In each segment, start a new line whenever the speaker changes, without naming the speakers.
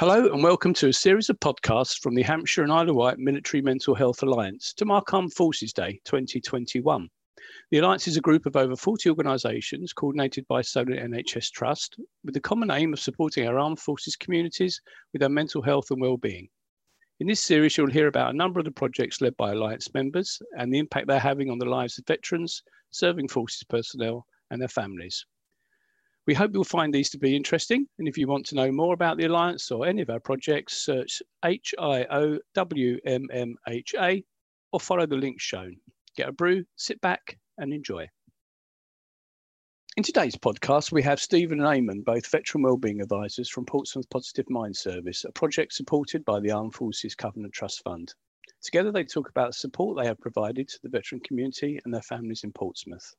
Hello, and welcome to a series of podcasts from the Hampshire and Isle of Wight Military Mental Health Alliance to mark Armed Forces Day 2021. The Alliance is a group of over 40 organisations coordinated by Solent NHS Trust with the common aim of supporting our armed forces communities with their mental health and well-being. In this series, you'll hear about a number of the projects led by Alliance members and the impact they're having on the lives of veterans, serving forces personnel and their families. We hope you'll find these to be interesting. And if you want to know more about the Alliance or any of our projects, search HIOWMMHA or follow the links shown. Get a brew, sit back and enjoy. In today's podcast, we have Stephen and Eamon, both veteran wellbeing advisors from Portsmouth Positive Mind Service, a project supported by the Armed Forces Covenant Trust Fund. Together, they talk about the support they have provided to the veteran community and their families in Portsmouth.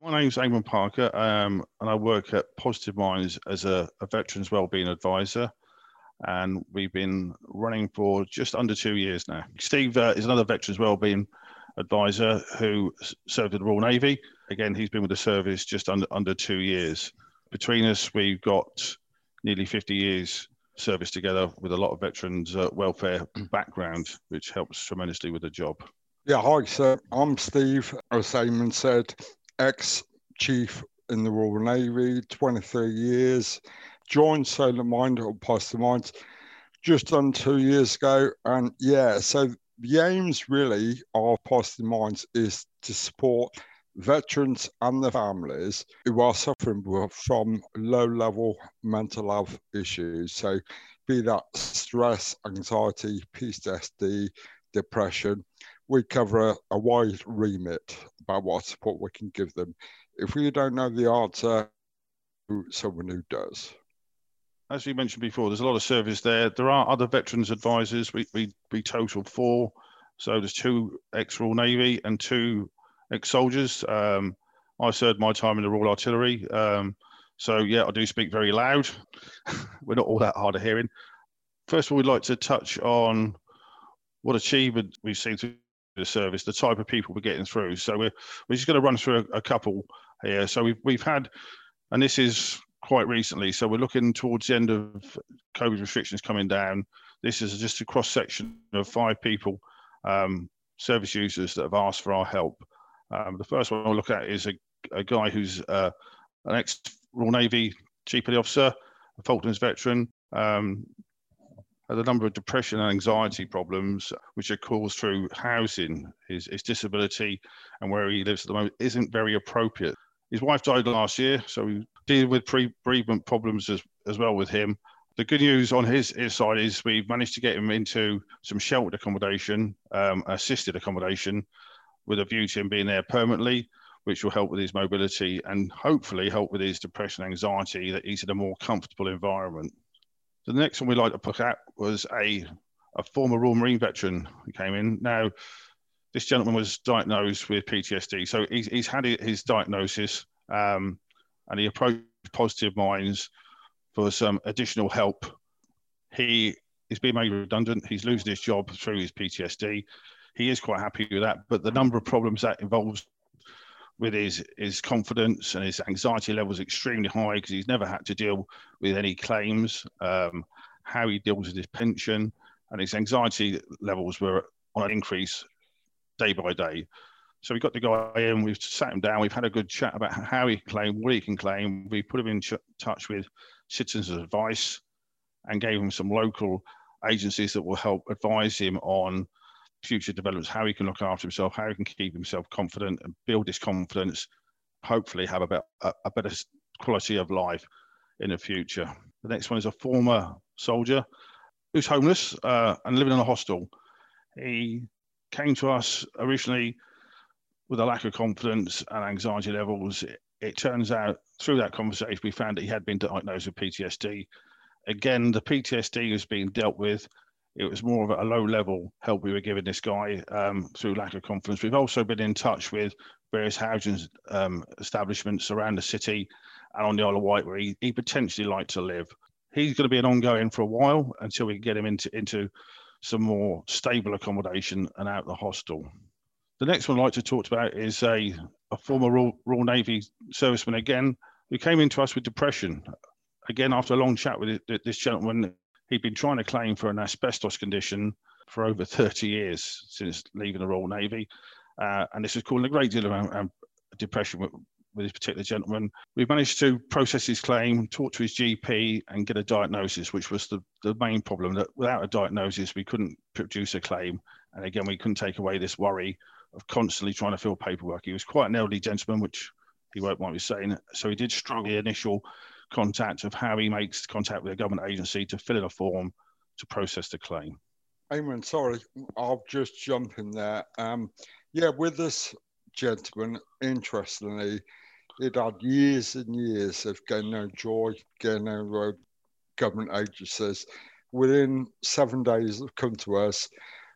My name's Eamon Parker, um, and I work at Positive Minds as a, a veterans wellbeing advisor. And we've been running for just under two years now. Steve uh, is another veterans wellbeing advisor who served in the Royal Navy. Again, he's been with the service just under under two years. Between us, we've got nearly 50 years service together with a lot of veterans uh, welfare background, which helps tremendously with the job.
Yeah, hi, sir. I'm Steve. As Eamon said, ex chief in the Royal Navy, 23 years, joined Solent Mind or Positive Minds just on two years ago. And yeah, so the aims really of Positive Minds is to support veterans and their families who are suffering from low level mental health issues. So, be that stress, anxiety, PTSD, depression, we cover a, a wide remit about what support we can give them. If we don't know the answer, someone who does.
As you mentioned before, there's a lot of service there. There are other veterans advisors. We, we, we total four. So there's two ex-Royal Navy and two ex-soldiers. Um, I served my time in the Royal Artillery. Um, so yeah, I do speak very loud. We're not all that hard of hearing. First of all, we'd like to touch on what achievement we've seen through the service, the type of people we're getting through. So we're, we're just going to run through a, a couple here. So we've, we've had, and this is quite recently, so we're looking towards the end of COVID restrictions coming down. This is just a cross section of five people, um, service users that have asked for our help. Um, the first one I'll look at is a, a guy who's uh, an ex Royal Navy Chief Petty Officer, a Falklands veteran, um, the number of depression and anxiety problems which are caused through housing, his, his disability, and where he lives at the moment isn't very appropriate. His wife died last year, so we deal with pre-bereavement problems as, as well with him. The good news on his, his side is we've managed to get him into some sheltered accommodation, um, assisted accommodation, with a view to him being there permanently, which will help with his mobility and hopefully help with his depression and anxiety that he's in a more comfortable environment. The next one we like to look out was a, a former Royal Marine veteran who came in. Now, this gentleman was diagnosed with PTSD. So he's, he's had his diagnosis um, and he approached Positive Minds for some additional help. He is being made redundant. He's losing his job through his PTSD. He is quite happy with that, but the number of problems that involves with his his confidence and his anxiety levels extremely high because he's never had to deal with any claims, um, how he deals with his pension, and his anxiety levels were on an increase day by day. So we got the guy in, we've sat him down, we've had a good chat about how he can claim, what he can claim. We put him in ch- touch with Citizens Advice and gave him some local agencies that will help advise him on future developments, how he can look after himself, how he can keep himself confident and build his confidence, hopefully have a, a, a better quality of life in the future. The next one is a former soldier who's homeless uh, and living in a hostel. He came to us originally with a lack of confidence and anxiety levels. It, it turns out through that conversation, we found that he had been diagnosed with PTSD. Again, the PTSD was being dealt with it was more of a low level help we were giving this guy um, through lack of confidence. We've also been in touch with various housing um, establishments around the city and on the Isle of Wight where he, he potentially like to live. He's going to be an ongoing for a while until we can get him into, into some more stable accommodation and out the hostel. The next one I'd like to talk about is a, a former Royal, Royal Navy serviceman again, who came into us with depression. Again, after a long chat with this gentleman, he'd been trying to claim for an asbestos condition for over 30 years since leaving the Royal Navy. Uh, and this was causing a great deal of um, um depression with, with this particular gentleman. We managed to process his claim, talk to his GP, and get a diagnosis, which was the, the main problem. That without a diagnosis, we couldn't produce a claim. And again, we couldn't take away this worry of constantly trying to fill paperwork. He was quite an elderly gentleman, which he won't mind me saying. So he did struggle the initial contact of how he makes contact with a government agency to fill in a form to process the claim.
Eamon, sorry, I'll just jump in there. Um, yeah, with this gentleman, interestingly, it had years and years of getting no joy, getting no government agencies. Within seven days, they've come to us.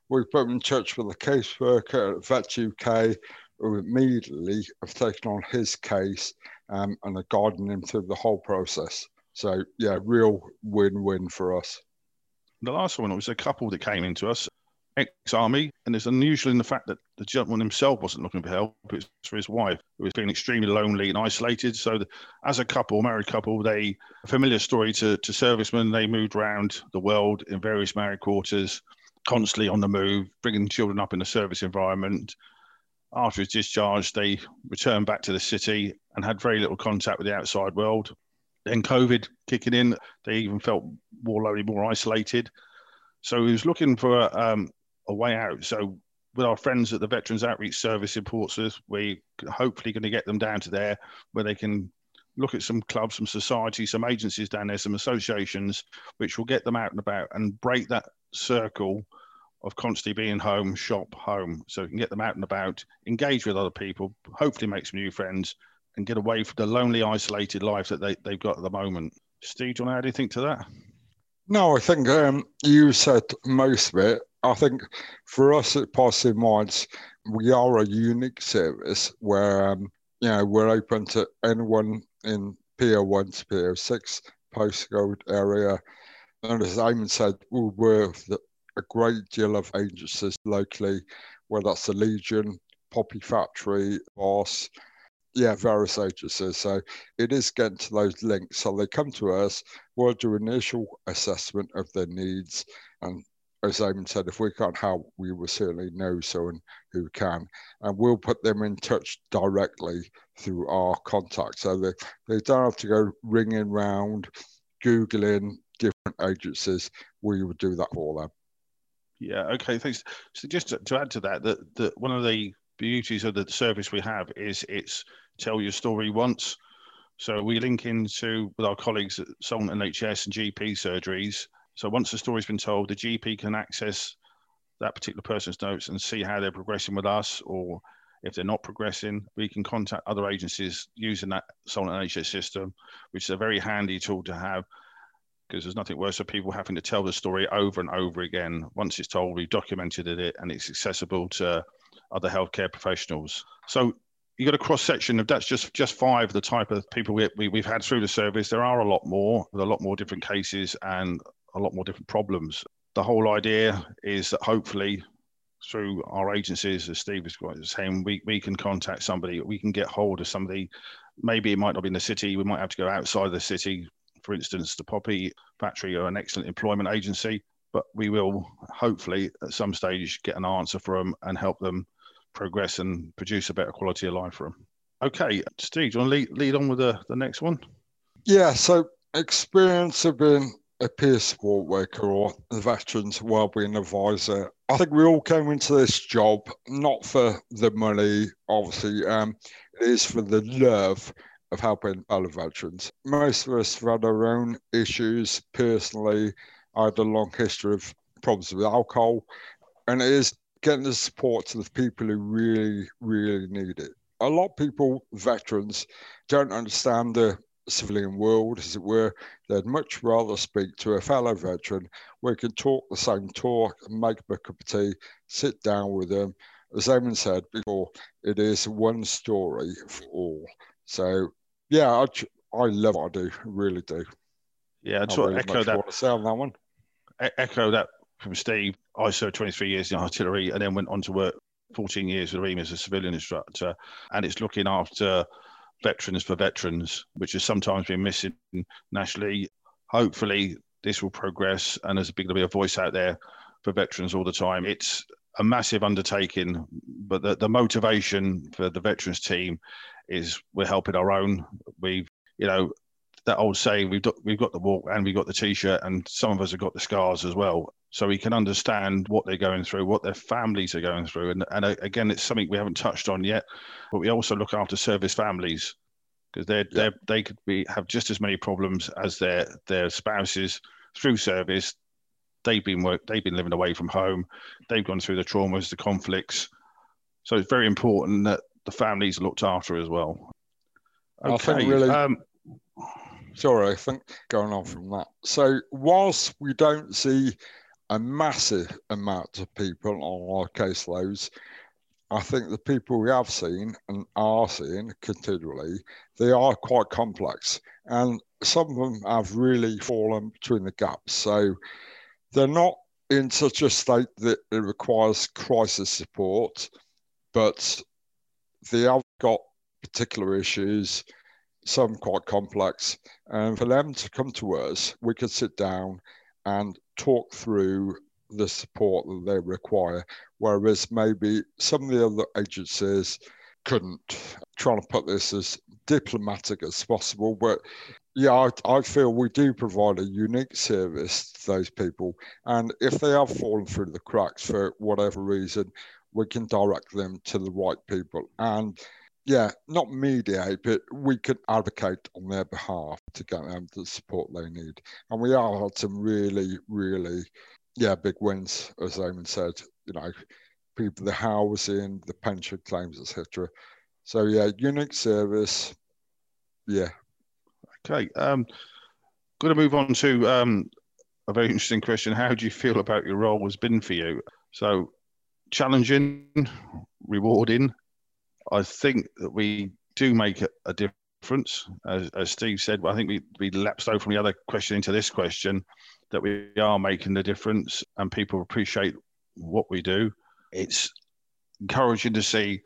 We put him in touch with a caseworker at Vet UK who immediately have taken on his case um, and are guiding him through the whole process. So, yeah, real win win for us.
The last one was a couple that came into us ex-army, and it's unusual in the fact that the gentleman himself wasn't looking for help; it was for his wife, who was feeling extremely lonely and isolated. So, the, as a couple, married couple, they a familiar story to to servicemen. They moved around the world in various married quarters, constantly on the move, bringing children up in a service environment. After his discharge, they returned back to the city and had very little contact with the outside world. Then COVID kicking in, they even felt more lonely, more isolated. So he was looking for um, a way out. So with our friends at the Veterans Outreach Service in Portsmouth, we're hopefully going to get them down to there where they can look at some clubs, some societies, some agencies down there, some associations, which will get them out and about and break that circle of constantly being home, shop, home. So we can get them out and about, engage with other people, hopefully make some new friends and get away from the lonely, isolated life that they, they've got at the moment. Steve, do you want to add anything to that?
No, I think um, you said most of it. I think for us at Positive Minds, we are a unique service where um, you know we're open to anyone in PO1 to PO6 postcode area. And as Eamon said, we work with a great deal of agencies locally, whether that's the Legion, Poppy Factory, Boss, yeah, various agencies. So it is getting to those links. So they come to us, we'll do initial assessment of their needs, and as Eamon said, if we can't help, we will certainly know someone who can. And we'll put them in touch directly through our contact. So they, they don't have to go ringing round, Googling different agencies. We would do that for them.
Yeah, okay, thanks. So just to, to add to that, that, that one of the beauties of the service we have is it's tell your story once. So we link into with our colleagues at Solent NHS and GP surgeries so once the story's been told, the GP can access that particular person's notes and see how they're progressing with us, or if they're not progressing, we can contact other agencies using that Solent NHS system, which is a very handy tool to have because there's nothing worse for people having to tell the story over and over again. Once it's told, we've documented it and it's accessible to other healthcare professionals. So you got a cross section of that's just just five the type of people we, we, have had through the service. There are a lot more with a lot more different cases and a lot more different problems. The whole idea is that hopefully through our agencies, as Steve was saying, we, we can contact somebody, we can get hold of somebody. Maybe it might not be in the city, we might have to go outside the city. For instance, the Poppy Factory are an excellent employment agency, but we will hopefully at some stage get an answer them and help them progress and produce a better quality of life for them. Okay, Steve, do you want to lead, lead on with the, the next one?
Yeah, so experience of being a peer support worker or the Veterans Wellbeing Advisor. I think we all came into this job not for the money, obviously. Um, it is for the love of helping other veterans. Most of us have had our own issues personally. I had a long history of problems with alcohol, and it is getting the support to the people who really, really need it. A lot of people, veterans, don't understand the civilian world, as it were, they'd much rather speak to a fellow veteran where can talk the same talk and make a cup of tea, sit down with them. As Eamon said before, it is one story for all. So, yeah, I, I love what I do, really do.
Yeah, I really echo that.
Want to say on that one.
Echo that from Steve. I served 23 years in artillery and then went on to work 14 years with REME as a civilian instructor. And it's looking after veterans for veterans, which has sometimes been missing nationally. Hopefully, this will progress and there's going to be a voice out there for veterans all the time. It's a massive undertaking, but the, the motivation for the veterans team is we're helping our own. We've, you know, that old saying, we've got, we've got the walk and we've got the t-shirt and some of us have got the scars as well. So we can understand what they're going through, what their families are going through. And, and uh, again, it's something we haven't touched on yet, but we also look after service families because they're, yeah. they're, they could be have just as many problems as their their spouses through service they've been work they've been living away from home they've gone through the traumas the conflicts so it's very important that the families looked after as well
okay I think really um, sorry i think going on from that so whilst we don't see a massive amount of people on our caseloads I think the people we have seen and are seeing continually, they are quite complex. And some of them have really fallen between the gaps. So they're not in such a state that it requires crisis support, but they have got particular issues, some quite complex. And for them to come to us, we could sit down and talk through the support that they require, whereas maybe some of the other agencies couldn't. Trying to put this as diplomatic as possible, but yeah, I, I, feel we do provide a unique service to those people. And if they have fallen through the cracks for whatever reason, we can direct them to the right people. And yeah, not mediate, but we can advocate on their behalf to get them the support they need. And we have had some really, really, yeah, big wins, as Eamon said. You know, people, the housing, the pension claims, etc. So yeah, unique service. Yeah,
Okay. Um, going to move on to um, a very interesting question. How do you feel about your role has been for you? So, challenging, rewarding. I think that we do make a, a difference. As, as, Steve said, I think we, we lapsed over from the other question into this question that we are making the difference and people appreciate what we do. It's encouraging to see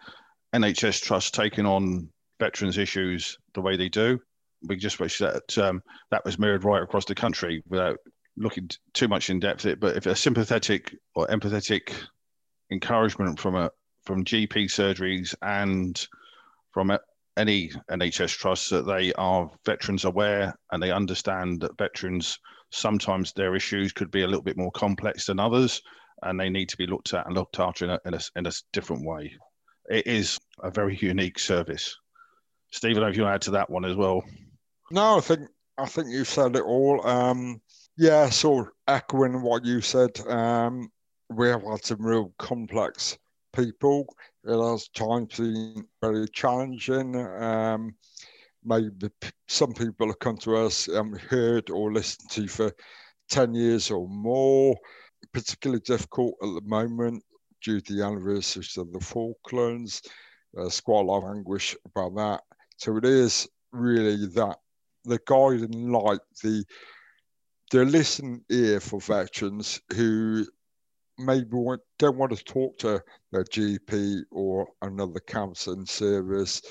NHS Trust taking on veterans issues the way they do we just wish that um, that was mirrored right across the country without looking too much in depth it. But if a sympathetic or empathetic encouragement from a from GP surgeries and from a, any NHS trusts that they are veterans aware and they understand that veterans sometimes their issues could be a little bit more complex than others and they need to be looked at and looked after in a, in a, in a different way. It is a very unique service. Stephen, if you add to that one as well.
No, I think I think you said it all. Um, yeah, so echoing what you said, um, we have had some real complex people. It has times been very challenging. Um, maybe some people have come to us and heard or listened to for 10 years or more, particularly difficult at the moment due to the anniversaries of the Falklands. Quite a lot of anguish about that. So it is really that the guiding light, the the listen ear for veterans who maybe want, don't want to talk to their GP or another counselling service,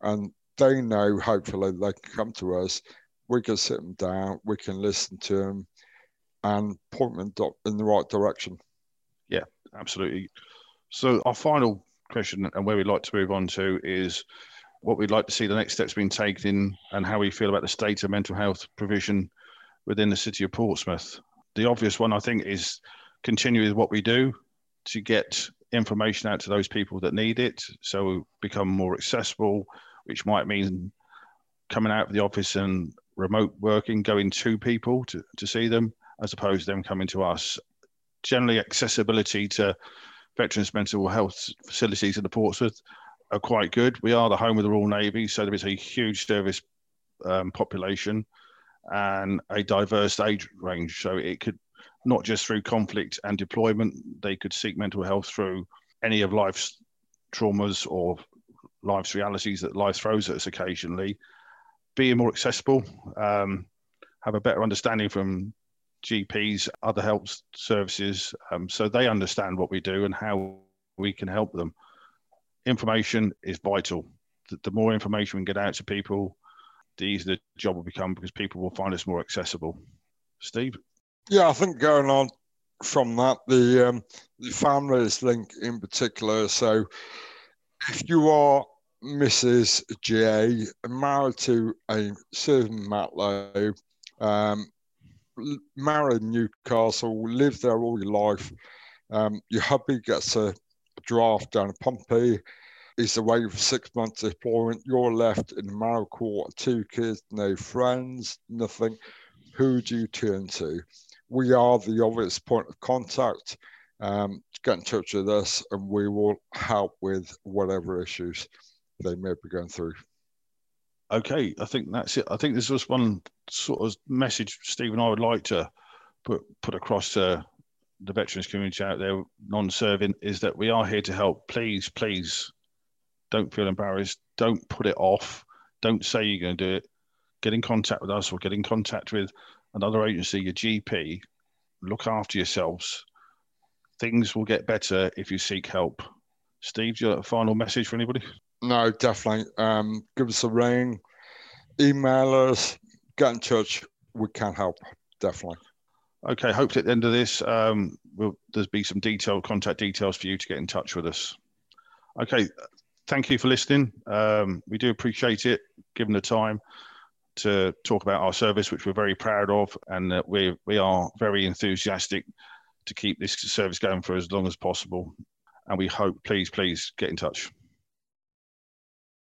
and they know hopefully they can come to us. We can sit them down, we can listen to them, and point them in the right direction.
Yeah, absolutely. So our final question and where we'd like to move on to is what we'd like to see the next steps being taken and how we feel about the state of mental health provision within the city of Portsmouth. The obvious one, I think, is continue with what we do to get information out to those people that need it so we become more accessible, which might mean coming out of the office and remote working, going to people to, to see them, as opposed to them coming to us. Generally, accessibility to veterans mental health facilities in the Portsmouth are quite good. We are the home of the Royal Navy, so there is a huge service um, population and a diverse age range. So it could not just through conflict and deployment, they could seek mental health through any of life's traumas or life's realities that life throws at us occasionally. Being more accessible, um, have a better understanding from GPs, other health services, um, so they understand what we do and how we can help them information is vital. the, the more information we can get out to people, the easier the job will become because people will find us more accessible. Steve?
Yeah, I think going on from that, the um, the families link in particular. So, if you are Mrs. J, married to a certain Matlow, um, married in Newcastle, lived there all your life, um, your hubby gets a draft down at Pompey, is away for six months employment, you're left in the marrow court, two kids, no friends, nothing. Who do you turn to? We are the obvious point of contact. Um, get in touch with us and we will help with whatever issues they may be going through.
Okay, I think that's it. I think there's just one sort of message, Stephen, I would like to put put across to the veterans community out there, non-serving, is that we are here to help. Please, please, don't feel embarrassed. Don't put it off. Don't say you're going to do it. Get in contact with us or get in contact with another agency, your GP. Look after yourselves. Things will get better if you seek help. Steve, do you have a final message for anybody?
No, definitely. Um, give us a ring, email us, get in touch. We can help, definitely.
Okay, hopefully at the end of this, um, we'll, there's be some detailed contact details for you to get in touch with us. Okay, thank you for listening. Um, we do appreciate it, given the time to talk about our service, which we're very proud of, and uh, we we are very enthusiastic to keep this service going for as long as possible. And we hope, please, please get in touch.